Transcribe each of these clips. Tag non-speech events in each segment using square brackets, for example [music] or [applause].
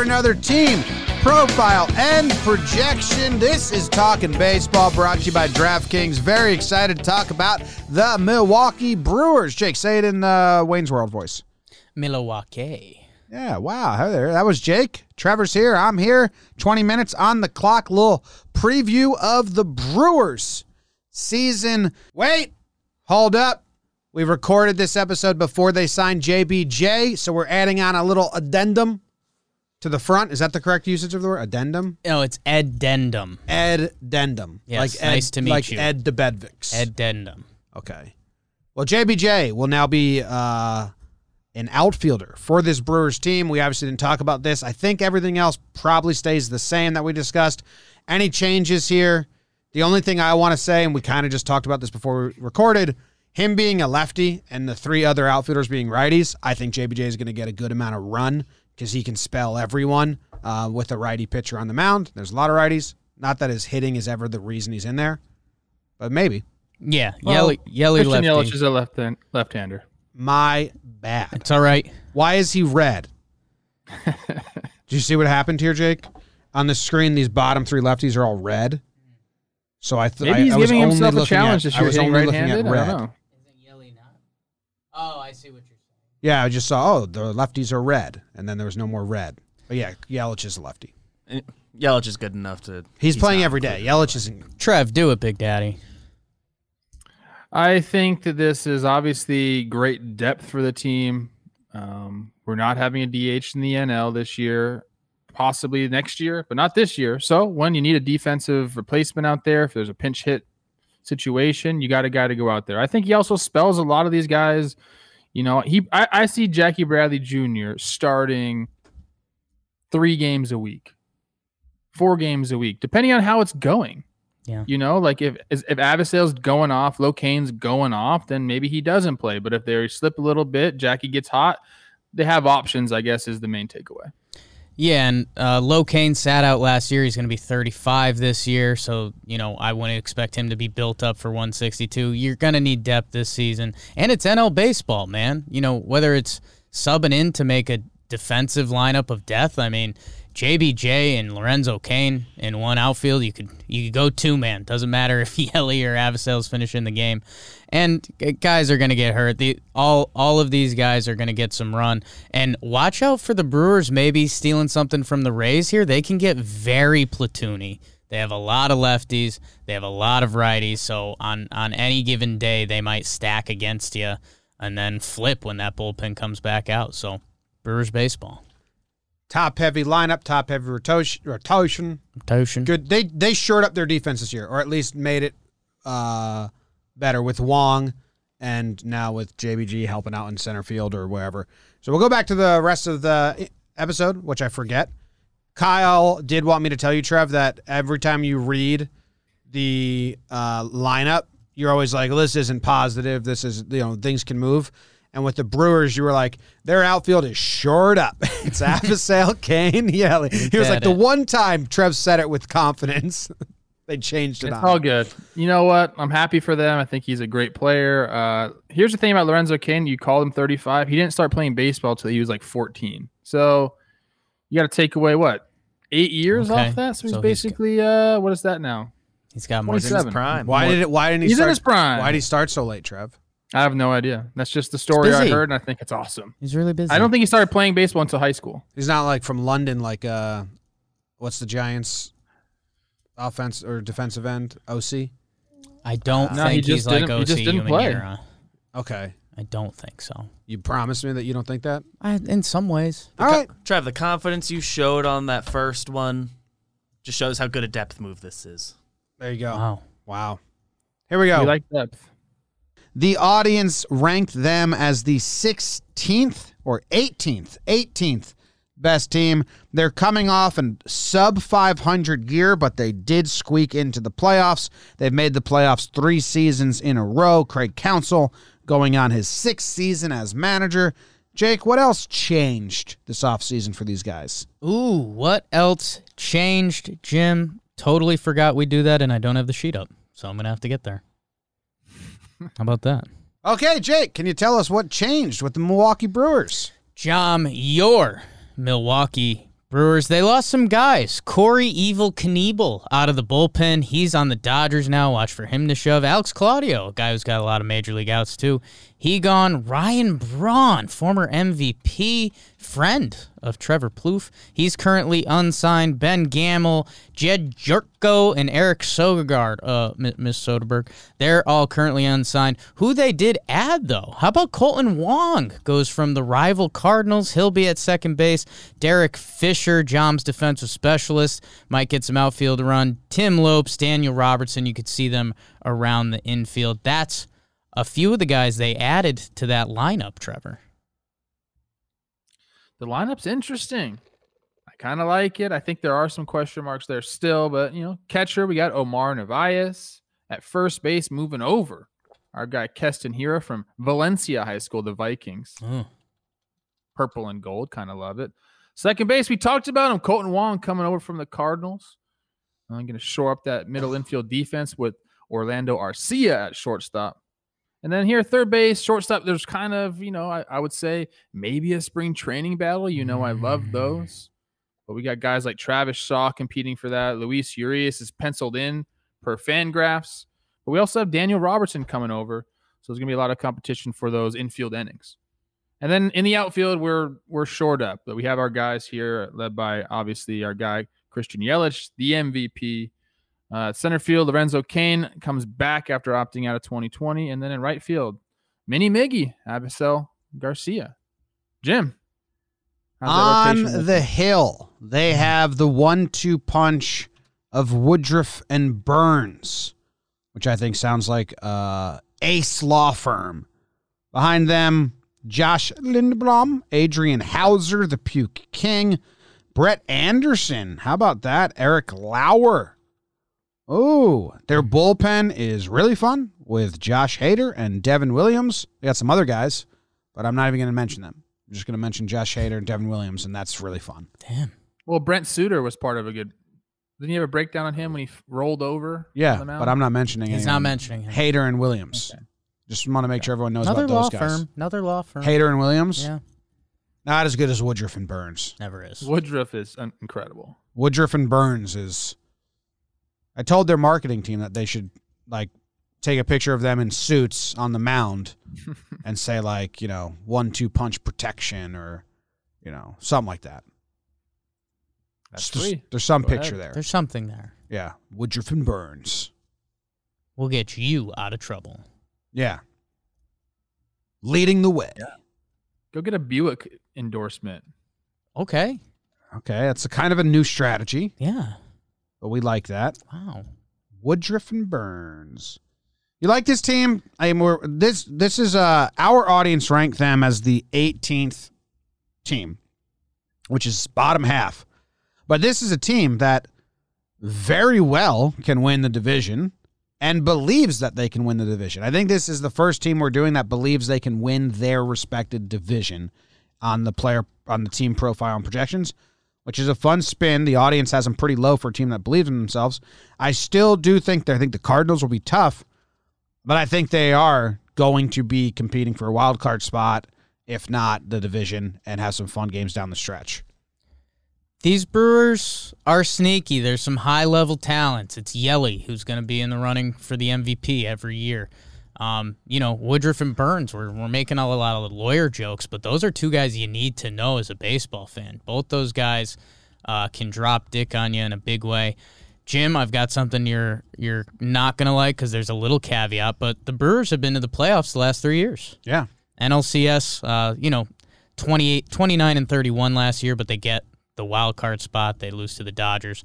for another team profile and projection. This is Talking Baseball brought to you by DraftKings. Very excited to talk about the Milwaukee Brewers. Jake, say it in uh, Wayne's World voice. Milwaukee. Yeah, wow. Hi there. That was Jake. Trevor's here. I'm here. 20 minutes on the clock. Little preview of the Brewers season. Wait, hold up. We recorded this episode before they signed JBJ, so we're adding on a little addendum to the front. Is that the correct usage of the word? Addendum? No, it's addendum. Addendum. Yes, like Ed, nice to meet like you. Ed DeBedvix. Addendum. Okay. Well, JBJ will now be uh, an outfielder for this Brewers team. We obviously didn't talk about this. I think everything else probably stays the same that we discussed. Any changes here? The only thing I want to say, and we kind of just talked about this before we recorded, him being a lefty and the three other outfielders being righties, I think JBJ is going to get a good amount of run because he can spell everyone uh, with a righty pitcher on the mound. There's a lot of righties. Not that his hitting is ever the reason he's in there, but maybe. Yeah, Well, yelly, yelly Christian. Yelich is a left left-hander. My bad. It's all right. Why is he red? [laughs] Do you see what happened here, Jake? On the screen, these bottom three lefties are all red. So I thought Maybe he's I, I was giving only himself a looking challenge at, this I was only looking right-handed. at I red. don't know. Isn't yelly not? Oh, I see what you're saying. Yeah, I just saw. Oh, the lefties are red, and then there was no more red. But yeah, Yelich is a lefty. Yelich is good enough to. He's, playing not every day. included. Yelich isn't. Trev, do it, Big Daddy. I think that this is obviously great depth for the team. Um, we're not having a DH in the NL this year, possibly next year, but not this year. So when you need a defensive replacement out there, if there's a pinch hit situation, you got a guy to go out there. I think he also spells a lot of these guys. You know, he I, I see Jackie Bradley Jr. starting three games a week, four games a week, depending on how it's going. Yeah. You know, like if if Avisail's going off, LoCain's going off, then maybe he doesn't play. But if they slip a little bit, Jackie gets hot, they have options, I guess, is the main takeaway. Yeah, and uh, Low Kane sat out last year. He's going to be 35 this year, so you know I wouldn't expect him to be built up for 162. You're going to need depth this season, and it's NL baseball, man. You know whether it's subbing in to make a defensive lineup of death. I mean, JBJ and Lorenzo Cain in one outfield. You could you could go two man. Doesn't matter if [laughs] Yelly or Avisail's finishing the game, and guys are going to get hurt. The all all of these guys are going to get some run. And watch out for the Brewers maybe stealing something from the Rays here. They can get very platoony. They have a lot of lefties. They have a lot of righties. So on on any given day, they might stack against you and then flip when that bullpen comes back out. So Brewers baseball. Top heavy lineup, top heavy rotation. rotation. Toshin. Good. They they shored up their defense this year, or at least made it uh, better with Wong, and now with JBJ helping out in center field or wherever. So we'll go back to the rest of the episode, which I forget. Kyle did want me to tell you, Trev, that every time you read the uh, lineup, you're always like, "This isn't positive. This is you know things can move." And with the Brewers, you were like, their outfield is shored up. [laughs] it's [laughs] Avisail, Cain, [laughs] yeah. He was like that the one time Trev said it with confidence. they changed it It's on. all good. You know what? I'm happy for them. I think he's a great player. Uh, here's the thing about Lorenzo Cain. You called him 35. He didn't start playing baseball till he was like 14. So you got to take away what eight years Okay. off that. So he's So he's basically uh, what is that now? He's got more. He's in his prime. Why did it? Why didn't he? He's in his prime. Why did he start so late, Trev? I have no idea. That's just the story I heard, and I think it's awesome. He's really busy. I don't think he started playing baseball until high school. He's not like from London, like uh, what's the Giants' offense or defensive end? OC. I don't No, he think just he's like didn't- he OC just didn't Human play. Era. Okay, I don't think so. you promised me that you don't think that. I, in some ways. All right. Trev, the confidence you showed on that first one just shows how good a depth move this is. There you go. Wow. Wow. Here we go. You like depth. The audience ranked them as the 16th or 18th, 18th best team. They're coming off a sub 500 year, but they did squeak into the playoffs. They've made the playoffs three seasons in a row. Craig Counsell going on his sixth season as manager. Jake, what else changed this offseason for these guys? Ooh, what else changed, Jim? Totally forgot we do that, and I don't have the sheet up, so I'm gonna have to get there. How about that? Okay, Jake, can you tell us what changed with the Milwaukee Brewers? Jom, your Milwaukee Brewers, they lost some guys. Corey Evil Knievel out of the bullpen. He's on the Dodgers now. Watch for him to shove. Alex Claudio, a guy who's got a lot of major league outs too. He gone. Ryan Braun, former MVP, friend of Trevor Plouffe. He's currently unsigned. Ben Gamel, Jedd Gyorko, and Eric Sogard, uh, Miss Soderberg. They're all currently unsigned. Who they did add, though? How about Kolten Wong? Goes from the rival Cardinals. He'll be at second base. Derek Fisher, Jom's defensive specialist, might get some outfield run. Tim Lopes, Daniel Robertson. You could see them around the infield. That's a few of the guys they added to that lineup, Trevor. The lineup's interesting. I kind of like it. I think there are some question marks there still, but you know, catcher, we got Omar Narvaez at first base moving over. Our guy Keston Hiura from Valencia High School, the Vikings. Oh. Purple and gold, kind of love it. Second base, we talked about him. Kolten Wong coming over from the Cardinals. Uh, I'm going to shore up that middle infield defense with Orlando Arcia at shortstop. And then here, third base, shortstop, there's kind of, you know, I, I would say maybe a spring training battle. You know, I love mm. those. But we got guys like Travis Shaw competing for that. Luis Urias is penciled in per Fangraphs. But we also have Daniel Robertson coming over. So there's going to be a lot of competition for those infield innings. And then in the outfield, we're we're short up. But we have our guys here, led by obviously our guy Christian Yelich, the MVP. Uh, center field, Lorenzo Cain comes back after opting out of 2020. And then in right field, Mini Miggy, Avisail Garcia. Jim. On the hill, they have the one-two punch of Woodruff and Burnes, which I think sounds like uh, Ace Law Firm. Behind them, Josh Lindblom, Adrian Houser, the Puke King, Brett Anderson. How about that? Eric Lauer. Oh, their bullpen is really fun with Josh Hader and Devin Williams. They got some other guys, but I'm not even going to mention them. I'm just going to mention Josh Hader and Devin Williams, and that's really fun. Damn. Well, Brent Suter was part of a good. Didn't you have a breakdown on him when he f- rolled over? Yeah, but I'm not mentioning it. He's any not mentioning him. Hader and Williams. Okay. Just want to make sure everyone knows Another about law those guys. firm. Another law firm. Hader and Williams. Yeah, Not as good as Woodruff and Burnes. never is. Woodruff is un- incredible. Woodruff and Burnes is. I told their marketing team that they should like take a picture of them in suits on the mound [laughs] and say like you know one two punch protection or you know something like that. That's Just- free. there's some Go picture ahead. there. There's something there. Yeah, Woodruff and Burnes. We'll get you out of trouble. Yeah, leading the way. Yeah. Go get a Buick endorsement. Okay. Okay, that's a kind of a new strategy, Yeah. But we like that. Wow. Woodruff and Burnes. You like this team? I we're, this this is uh our audience ranked them as the 18th team, which is bottom half. But this is a team that very well can win the division and believes that they can win the division. I think this is the first team we're doing that believes they can win their respected division on the player on the team profile and projections, which is a fun spin. The audience has them pretty low for a team that believes in themselves. I still do think that I think the Cardinals will be tough, but I think they are going to be competing for a wild card spot, if not the division, and have some fun games down the stretch. These Brewers are sneaky. There's some high level talents. It's Yelly who's going to be in the running for the MVP every year. Um, you know, Woodruff and Burnes, we're, we're making a lot of lawyer jokes, but those are two guys you need to know as a baseball fan. Both those guys uh, can drop dick on you in a big way. Jim, I've got something you're you're not gonna like because there's a little caveat, but the Brewers have been to the playoffs the last three years. Yeah. NLCS, uh, you know, 28, 29 and 31 last year, but they get the wild card spot. They lose to the Dodgers.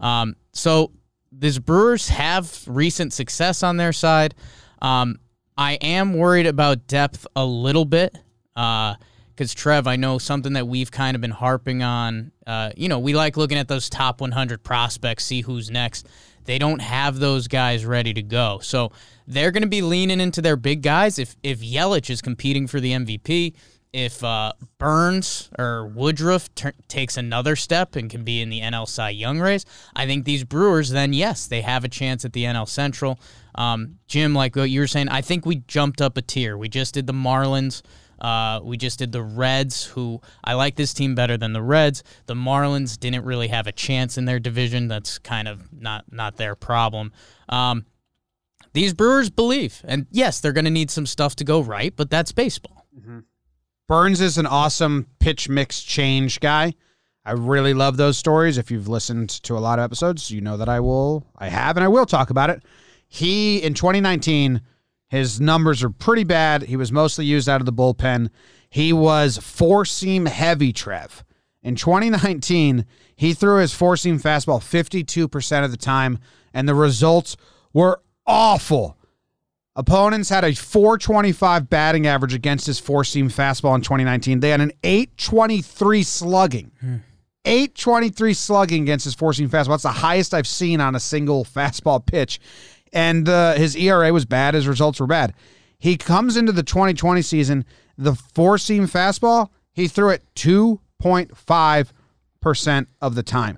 Um, so these Brewers have recent success on their side. Um, I am worried about depth a little bit. Uh, because Trev, I know something that we've kind of been harping on. Uh, you know, we like looking at those top 100 prospects, see who's next. They don't have those guys ready to go, so they're going to be leaning into their big guys. If if Yelich is competing for the MVP, if uh, Burnes or Woodruff takes another step and can be in the NL Cy Young race, I think these Brewers then yes they have a chance at the NL Central. Um, Jim, like what you were saying, I think we jumped up a tier. We just did the Marlins. Uh, we just did the Reds, who I like this team better than the Reds. The Marlins didn't really have a chance in their division. That's kind of not not their problem. Um, these Brewers believe, and yes, they're going to need some stuff to go right, but that's baseball. Burnes is an awesome pitch mix change guy. I really love those stories. If you've listened to a lot of episodes, you know that I will, I have, and I will talk about it. He in 2019, his numbers are pretty bad. He was mostly used out of the bullpen. He was four seam heavy, Trev. In 2019, he threw his four seam fastball 52% of the time, and the results were awful. Opponents had a 425 batting average against his four seam fastball in 2019. They had an 823 slugging. 823 slugging against his four seam fastball. That's the highest I've seen on a single [laughs] fastball pitch. And uh, his ERA was bad. His results were bad. He comes into the 2020 season, the four seam fastball, he threw it 2.5% of the time.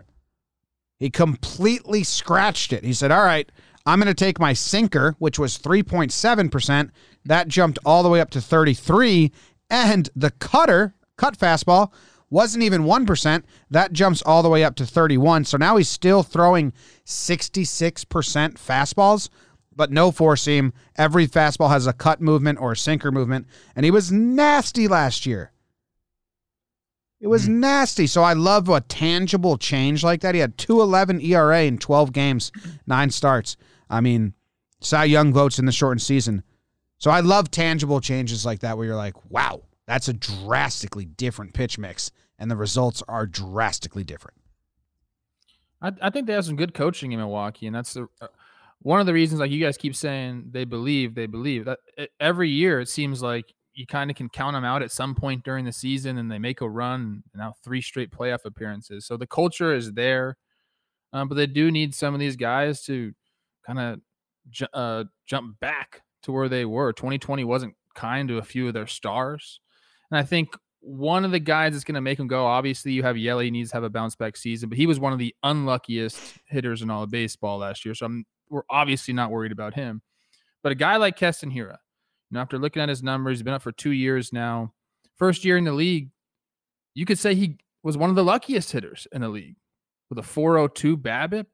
He completely scratched it. He said, All right, I'm going to take my sinker, which was 3.7%. That jumped all the way up to 33. And the cutter, cut fastball, wasn't even 1%. That jumps all the way up to 31. So now he's still throwing 66% fastballs, but no four seam. Every fastball has a cut movement or a sinker movement. And he was nasty last year. It was hmm. nasty. So I love a tangible change like that. He had 211 ERA in 12 games, nine starts. I mean, Cy Young votes in the shortened season. So I love tangible changes like that where you're like, wow, that's a drastically different pitch mix. And the results are drastically different. I, I think they have some good coaching in Milwaukee, and that's the uh, one of the reasons. Like you guys keep saying, they believe, they believe that every year it seems like you kind of can count them out at some point during the season, and they make a run. And now three straight playoff appearances, so the culture is there, um, but they do need some of these guys to kind of ju- uh, jump back to where they were. 2020 wasn't kind to a few of their stars, and I think one of the guys that's going to make him go. Obviously, you have Yelly needs to have a bounce back season, but he was one of the unluckiest hitters in all of baseball last year. So I'm, we're obviously not worried about him. But a guy like Keston Hiura, you know, after looking at his numbers, he's been up for two years now. First year in the league, you could say he was one of the luckiest hitters in the league with a 402 BABIP.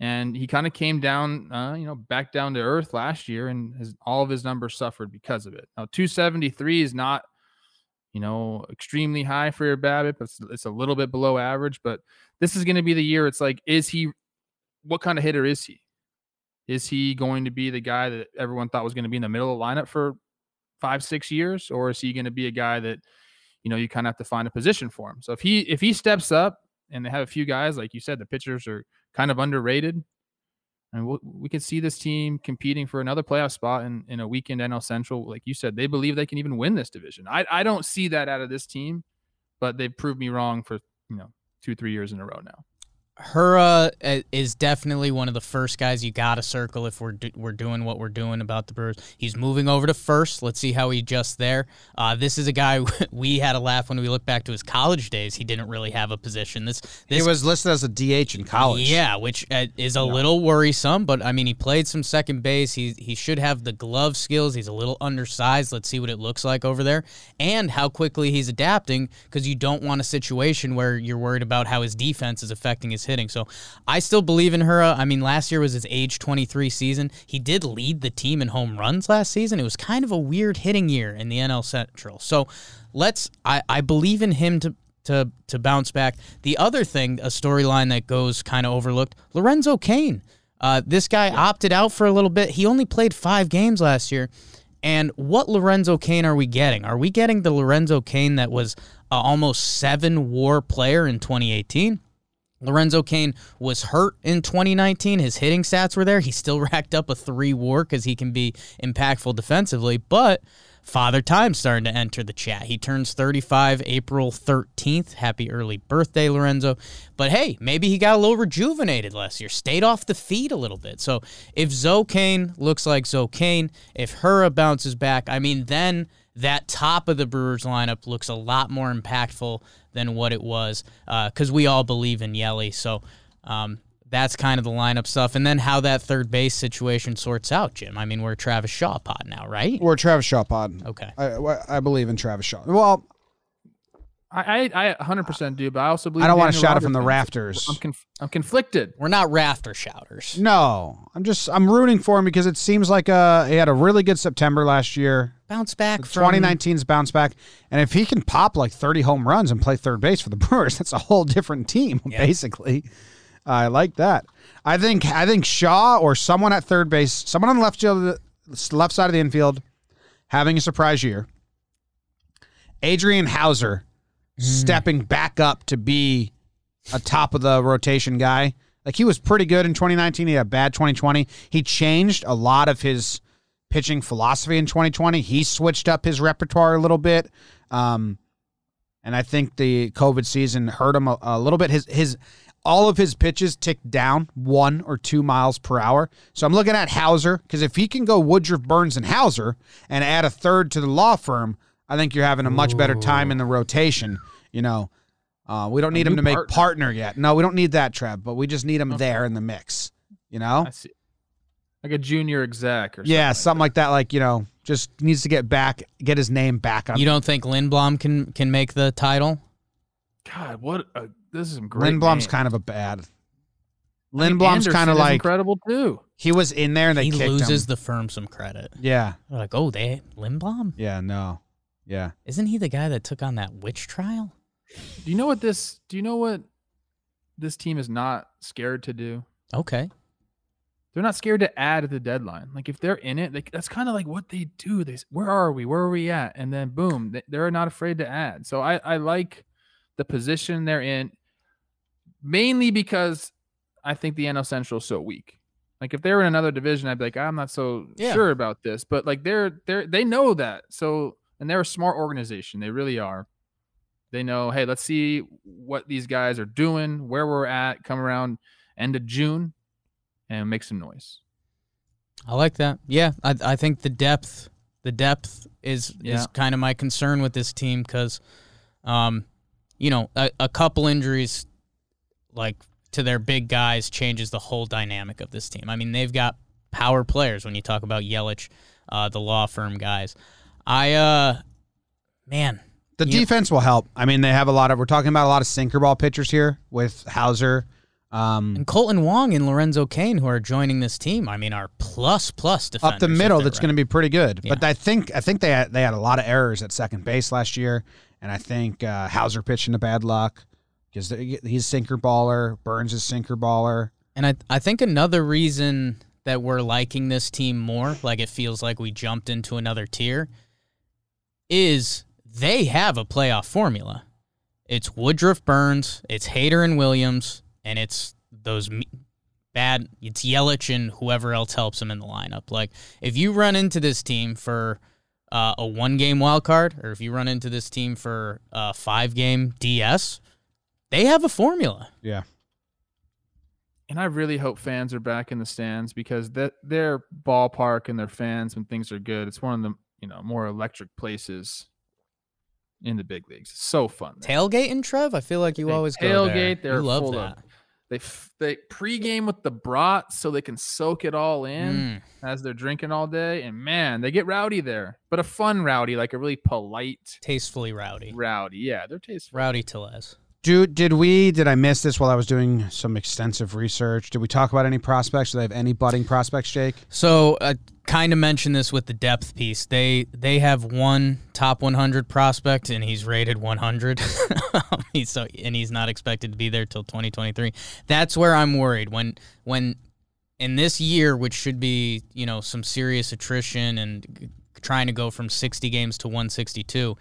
And he kind of came down, uh, you know, back down to earth last year, and all of his numbers suffered because of it. Now, 273 is not you know, extremely high for your BABIP. It's, it's a little bit below average, but this is going to be the year. It's like, is he, what kind of hitter is he? Is he going to be the guy that everyone thought was going to be in the middle of the lineup for five, six years? Or is he going to be a guy that, you know, you kind of have to find a position for him? So if he, if he steps up and they have a few guys, like you said, the pitchers are kind of underrated. And we'll, we could see this team competing for another playoff spot in, in a weekend NL Central. Like you said, they believe they can even win this division. I, I don't see that out of this team, but they've proved me wrong for, you know, two, three years in a row now. Hiura uh, is definitely one of the first guys you got to circle if we're do- we're doing what we're doing about the Brewers. He's moving over to first. Let's see how he adjusts there. Uh, this is a guy [laughs] we had a laugh when we look back to his college days. He didn't really have a position. This He was listed as a DH in college. yeah, which uh, is a little worrisome, but I mean, he played some second base. He he should have the glove skills. He's a little undersized. Let's see what it looks like over there, and how quickly he's adapting. Because you don't want a situation where you're worried about how his defense is affecting his hitting. So, I still believe in Hiura. I mean, last year was his age 23 season. He did lead the team in home runs last season. It was kind of a weird hitting year in the NL Central. So, let's. I I believe in him to to to bounce back. The other thing, a storyline that goes kind of overlooked, Lorenzo Cain. Uh, this guy opted out for a little bit. He only played five games last year. And what Lorenzo Cain are we getting? Are we getting the Lorenzo Cain that was a almost seven war player in 2018? Lorenzo Cain was hurt in 2019. His hitting stats were there. He still [laughs] racked up a three war because he can be impactful defensively. But Father Time's starting to enter the chat. He turns 35 April 13th. Happy early birthday, Lorenzo. But hey, maybe he got a little rejuvenated last year, stayed off the feet a little bit. So if Zoe Kane looks like Zoe Kane, if Hiura bounces back, I mean, then that top of the Brewers lineup looks a lot more impactful than what it was because we all believe in Yelly. So um, that's kind of the lineup stuff. And then how that third base situation sorts out, Jim. I mean, we're Travis Shaw pod now, right? We're Travis Shaw pod. Okay. I, I believe in Travis Shaw. Well, I, I, I 100% do, but I also believe I don't want to shout it from the rafters. I'm conf- I'm conflicted. We're not rafter shouters. No, I'm just I'm rooting for him because it seems like uh he had a really good September last year. Bounce back from 2019's bounce back, and if he can pop like 30 home runs and play third base for the [laughs] Brewers, that's a whole different team Yeah. basically. I like that. I think I think Shaw or someone at third base, someone on the left side the left side of the infield, having a surprise year. Adrian Houser stepping back up to be a top of the rotation guy. Like he was pretty good in 2019. He had a bad 2020. He changed a lot of his pitching philosophy in 2020. He switched up his repertoire a little bit. Um, and I think the COVID season hurt him a, a little bit. His his all of his pitches ticked down one or two miles per hour. So I'm looking at Houser because if he can go Woodruff, Burnes, and Houser and add a third to the law firm, I think you're having a much better time in the rotation. You know, uh, we don't need him new to make partner. partner yet. No, we don't need that, Trev. But we just need him there in the mix. You know, I see. Like a junior exec or yeah, something something like that. Like you know, just needs to get back, get his name back on. You don't think Lindblom can can make the title? God, what a, this is some great. Lindblom's names. kind of a bad. I mean, Lindblom's kind of like incredible too. he was in there and they he kicked loses him. the firm some credit. yeah, They're like, oh, they Lindblom? yeah, no, yeah. Isn't he the guy that took on that witch trial? Do you know what this? Do you know what this team is not scared to do? Okay. They're not scared to add at the deadline. Like if they're in it, like that's kind of like what they do. They s- where are we? Where are we at? And then boom, they- they're not afraid to add. So I I like the position they're in, mainly because I think the NL Central is so weak. Like if they were in another division, I'd be like, I'm not so Yeah. sure about this. But like they're they're they know that. So and they're a smart organization. They really are. They know, hey, let's see what these guys are doing, where we're at, come around end of June and make some noise. I like that. Yeah, I I think the depth the depth is Yeah. is kind of my concern with this team because, um, you know, a, a couple injuries, like to their big guys, changes the whole dynamic of this team. I mean, they've got power players when you talk about Yelich, uh, the law firm guys. I uh, man, The defense will help. I mean, they have a lot of. We're talking about a lot of sinker ball pitchers here with Houser. Um, and Kolten Wong and Lorenzo Cain who are joining this team. I mean, are plus plus defenders up the middle, that's going to be pretty good. But I think I think they had, they had a lot of errors at second base last year, and I think uh, Houser pitched into bad luck because he's sinker baller. Burnes is sinker baller. And I I think another reason that we're liking this team more, like it feels like we jumped into another tier, is they have a playoff formula. It's Woodruff Burnes, it's Hader and Williams, and it's those me- bad it's Yelich and whoever else helps him in the lineup. Like if you run into this team for uh, a one game wild card, or if you run into this team for a five game DS, they have a formula. Yeah, And I really hope fans are back in the stands because that their ballpark and their fans when things are good, it's one of the you know more electric places in the big leagues. It's so fun. there. Tailgating, Trev? I feel like you They always go there. tailgate. They're you love that. of. They f- they pregame with the brat so they can soak it all in Mm. as they're drinking all day. And man, they get rowdy there, but a fun rowdy, like a really polite Tastefully rowdy. rowdy. Yeah, they're tasteful. Rowdy Tellez. Dude, did we? Did I miss this while I was doing some extensive research? Did we talk about any prospects? Do they have any budding prospects, Jake? So I kind of mentioned this with the depth piece. They they have one top 100 prospect and he's rated 100. [laughs] he's so and he's not expected to be there till 2023. That's where I'm worried when when in this year which should be, you know, some serious attrition and trying to go from 60 games to 162.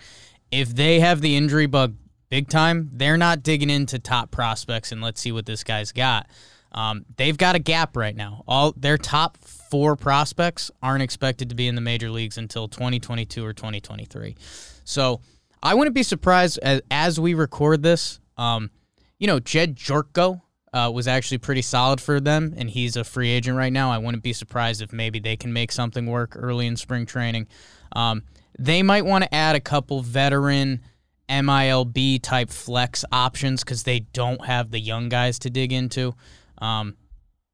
If they have the injury bug big time, they're not digging into top prospects and let's see what this guy's got. Um, they've got a gap right now. All their top four prospects aren't expected to be in the major leagues until 2022 or 2023. So I wouldn't be surprised as, as we record this. Um, you know, Jedd Gyorko uh, was actually pretty solid for them, and he's a free agent right now. I wouldn't be surprised if maybe they can make something work early in spring training. Um, they might want to add a couple veteran MILB type flex options because they don't have the young guys to dig into. Um,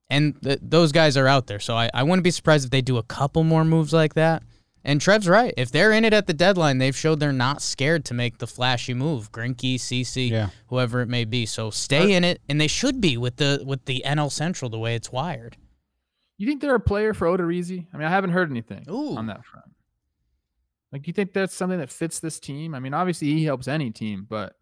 and th- those guys are out there. So I, I wouldn't be surprised if they do a couple more moves like that. And Trev's right. If they're in it at the deadline, they've showed they're not scared to make the flashy move. Greinke, CC, Yeah. whoever it may be. So stay in it, and they should be with the with the NL Central the way it's wired. You think they're a player for Odorizzi? I mean, I haven't heard anything Ooh. on that front. Like, do you think that's something that fits this team? I mean, obviously he helps any team, but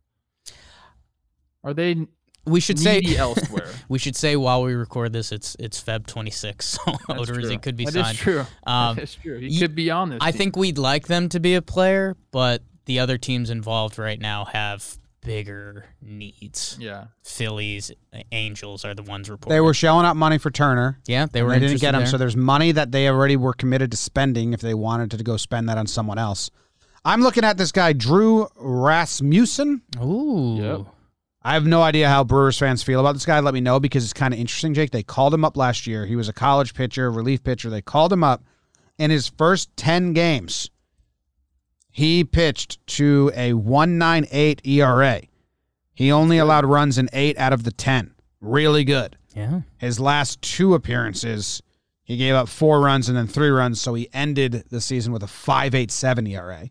are they We should say [laughs] elsewhere? we should say while we record this, it's it's Feb 26, so [laughs] Odorizzi could be That signed. That is true. Um, that is true. He could be on this. I team. think we'd like them to be a player, but the other teams involved right now have bigger needs. Yeah. Phillies, Angels are the ones reporting. They were shelling out money for Turner. yeah, they were. they didn't get him, there. so there's money that they already were committed to spending if they wanted to go spend that on someone else. I'm looking at this guy, Drew Rasmussen. Ooh, Yep. I have no idea how Brewers fans feel about this guy. Let me know because it's kind of interesting, Jake. They called him up last year. He was a college pitcher, relief pitcher. They called him up in his first 10 games. He pitched to a 198 ERA. He only allowed runs in 8 out of the 10. Really good. yeah. His last two appearances, he gave up 4 runs and then 3 runs, so he ended the season with a 5.87 ERA.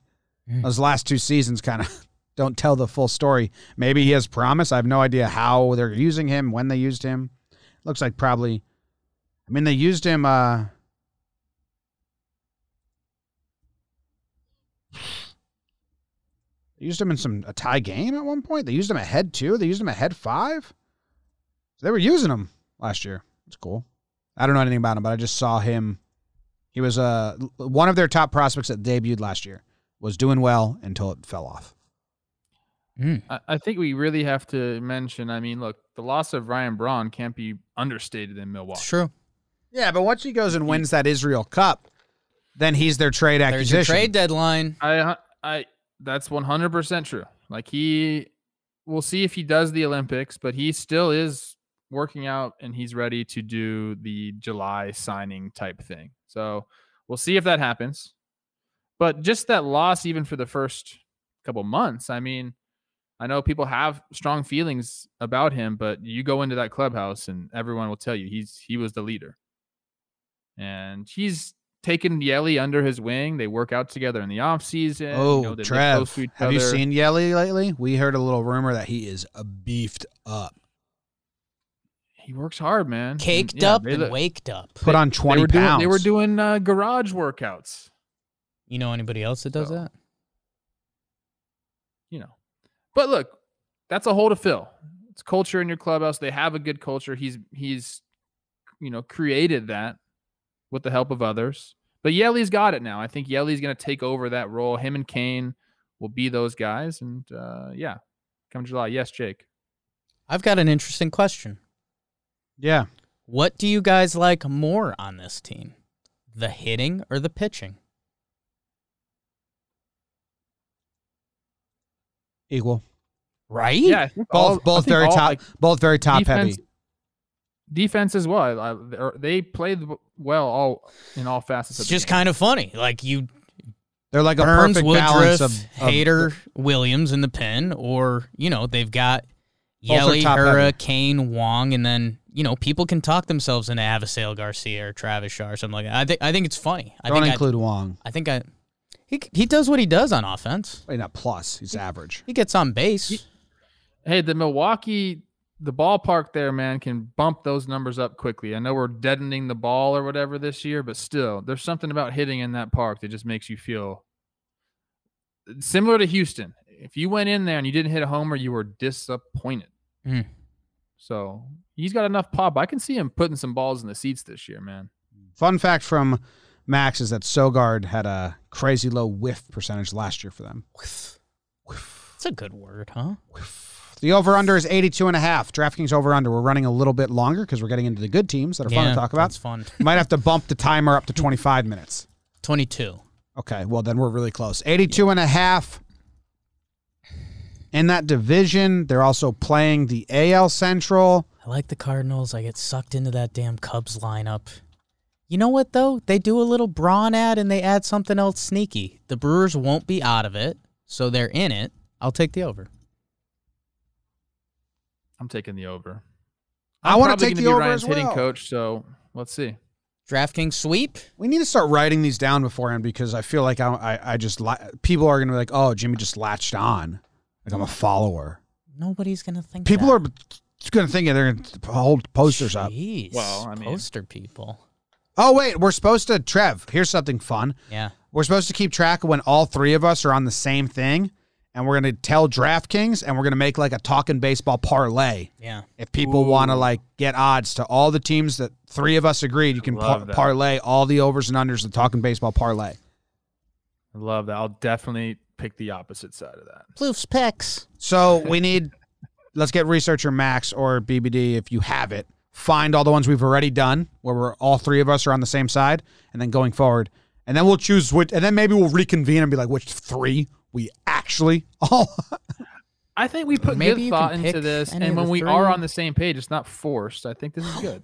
Mm. Those last two seasons kind of [laughs] don't tell the full story. Maybe he has promise. I have no idea how they're using him, when they used him. Looks like probably. I mean, they used him. uh They used him in some a tie game at one point. They used him at head two. They used him at head five. So they were using him last year. It's cool. I don't know anything about him, but I just saw him. He was uh, one of their top prospects that debuted last year. Was doing well until it fell off. Mm. I, I think we really have to mention. I mean, look, the loss of Ryan Braun can't be understated in Milwaukee. It's true. Yeah, but once he goes and wins that Israel Cup, then he's their trade There's your trade deadline. I, I, that's one hundred percent true. Like he, we'll see if he does the Olympics, but he still is working out and he's ready to do the July signing type thing. So we'll see if that happens. But just that loss, even for the first couple months, I mean, I know people have strong feelings about him, but you go into that clubhouse and everyone will tell you he's he was the leader. And he's taken Yelly under his wing. They work out together in the off season. Oh, you know, Trev, close to each have you seen Yelly lately? We heard a little rumor that he is beefed up. He works hard, man. And, Caked yeah, up and look- waked up. Put on They twenty doing, pounds. they were doing uh, garage workouts. You know anybody else that does So- that? you know. But look, that's a hole to fill. It's culture in your clubhouse. They have a good culture. He's he's you know created that with the help of others. But Yelly's got it now. I think Yelly's going to take over that role. Him and Cain will be those guys. And uh, yeah, come July. Yes, Jake. I've got an interesting question. Yeah. What do you guys like more on this team? The hitting or the pitching? Equal. Right? Yeah, Both all- both very all, top like, both very top defense, heavy. Defense as well. I- they play They played well all in all facets. It's of the just game. kind of funny. Like you They're like a Burnes, perfect balance Woodruff, of, of Hader, Williams in the pen, or you know they've got Both are Yelly, top Hiura. Cain, Wong, and then you know people can talk themselves into Avisail Garcia or Travis Shaw or something like that. I think I think it's funny. I Don't think include Wong. I, I think I he he does what he does on offense. Wait, not plus. He's average. He gets on base. Hey, the Milwaukee, the ballpark there, man, can bump those numbers up quickly. I know we're deadening the ball or whatever this year, but still, there's something about hitting in that park that just makes you feel similar to Houston. If you went in there and you didn't hit a homer, you were disappointed. Mm. So he's got enough pop. I can see him putting some balls in the seats this year, man. Fun fact from Max is that Sogard had a crazy low whiff percentage last year for them. Whiff. It's a good word, huh? The over under is 82 and a half. DraftKings over under. We're running a little bit longer because we're getting into the good teams that are fun to talk about. That's fun. [laughs] Might have to bump the timer up to 25 minutes. Twenty-two. Okay, well then we're really close. 82 and a half. In that division, they're also playing the AL Central. I like the Cardinals. I get sucked into that damn Cubs lineup. You know what though? They do a little Braun ad and they add something else sneaky. The Brewers won't be out of it, so they're in it. I'll take the over. I'm taking the over. I I'm wanna take gonna the be over Ryan's as hitting coach, so let's see. DraftKings sweep. We need to start writing these down beforehand because I feel like I, I, I just la- people are gonna be like, oh, Jimmy just latched on, like I'm a follower. Nobody's gonna think. People that. are gonna think they're gonna hold posters up. Jeez, Well, I mean- poster people. Oh wait, we're supposed to. Trev, here's something fun. Yeah. We're supposed to keep track of when all three of us are on the same thing, and we're gonna tell DraftKings, and we're gonna make like a talking baseball parlay. Yeah. If people want to like get odds to all the teams that three of us agreed, you can par- that. parlay all the overs and unders. The talking baseball parlay. I love that. I'll definitely pick the opposite side of that. Plouffe's picks. So we need. [laughs] let's get researcher Max or BBD if you have it. Find all the ones we've already done where we're all three of us are on the same side, and then going forward, and then we'll choose which, and then maybe we'll reconvene and be like, which three we actually all. I think we put Maybe good thought into this, and when the we are on the same page, it's not forced. I think this is good.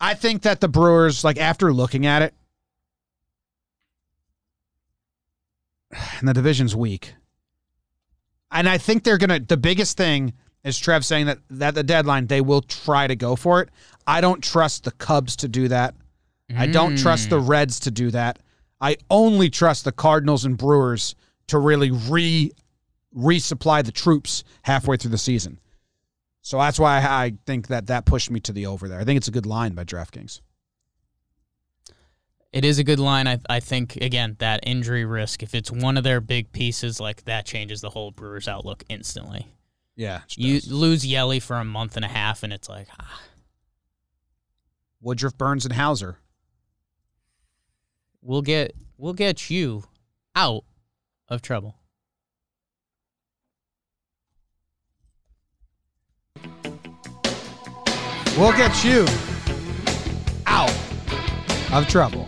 I think that the Brewers, like after looking at it, and the division's weak. And I think they're gonna. The biggest thing is Trev saying that that the deadline they will try to go for it. I don't trust the Cubs to do that. I don't trust the Reds to do that. I only trust the Cardinals and Brewers to really re resupply the troops halfway through the season. So that's why I think that that pushed me to the over there. I think it's a good line by DraftKings. It is a good line. I, I think again that injury risk. If it's one of their big pieces, like that changes the whole Brewers outlook instantly. Yeah, You lose Yelly for a month and a half, and it's like ah, Woodruff, Burnes, and Houser. We'll get we'll get you out of trouble. We'll get you out of trouble.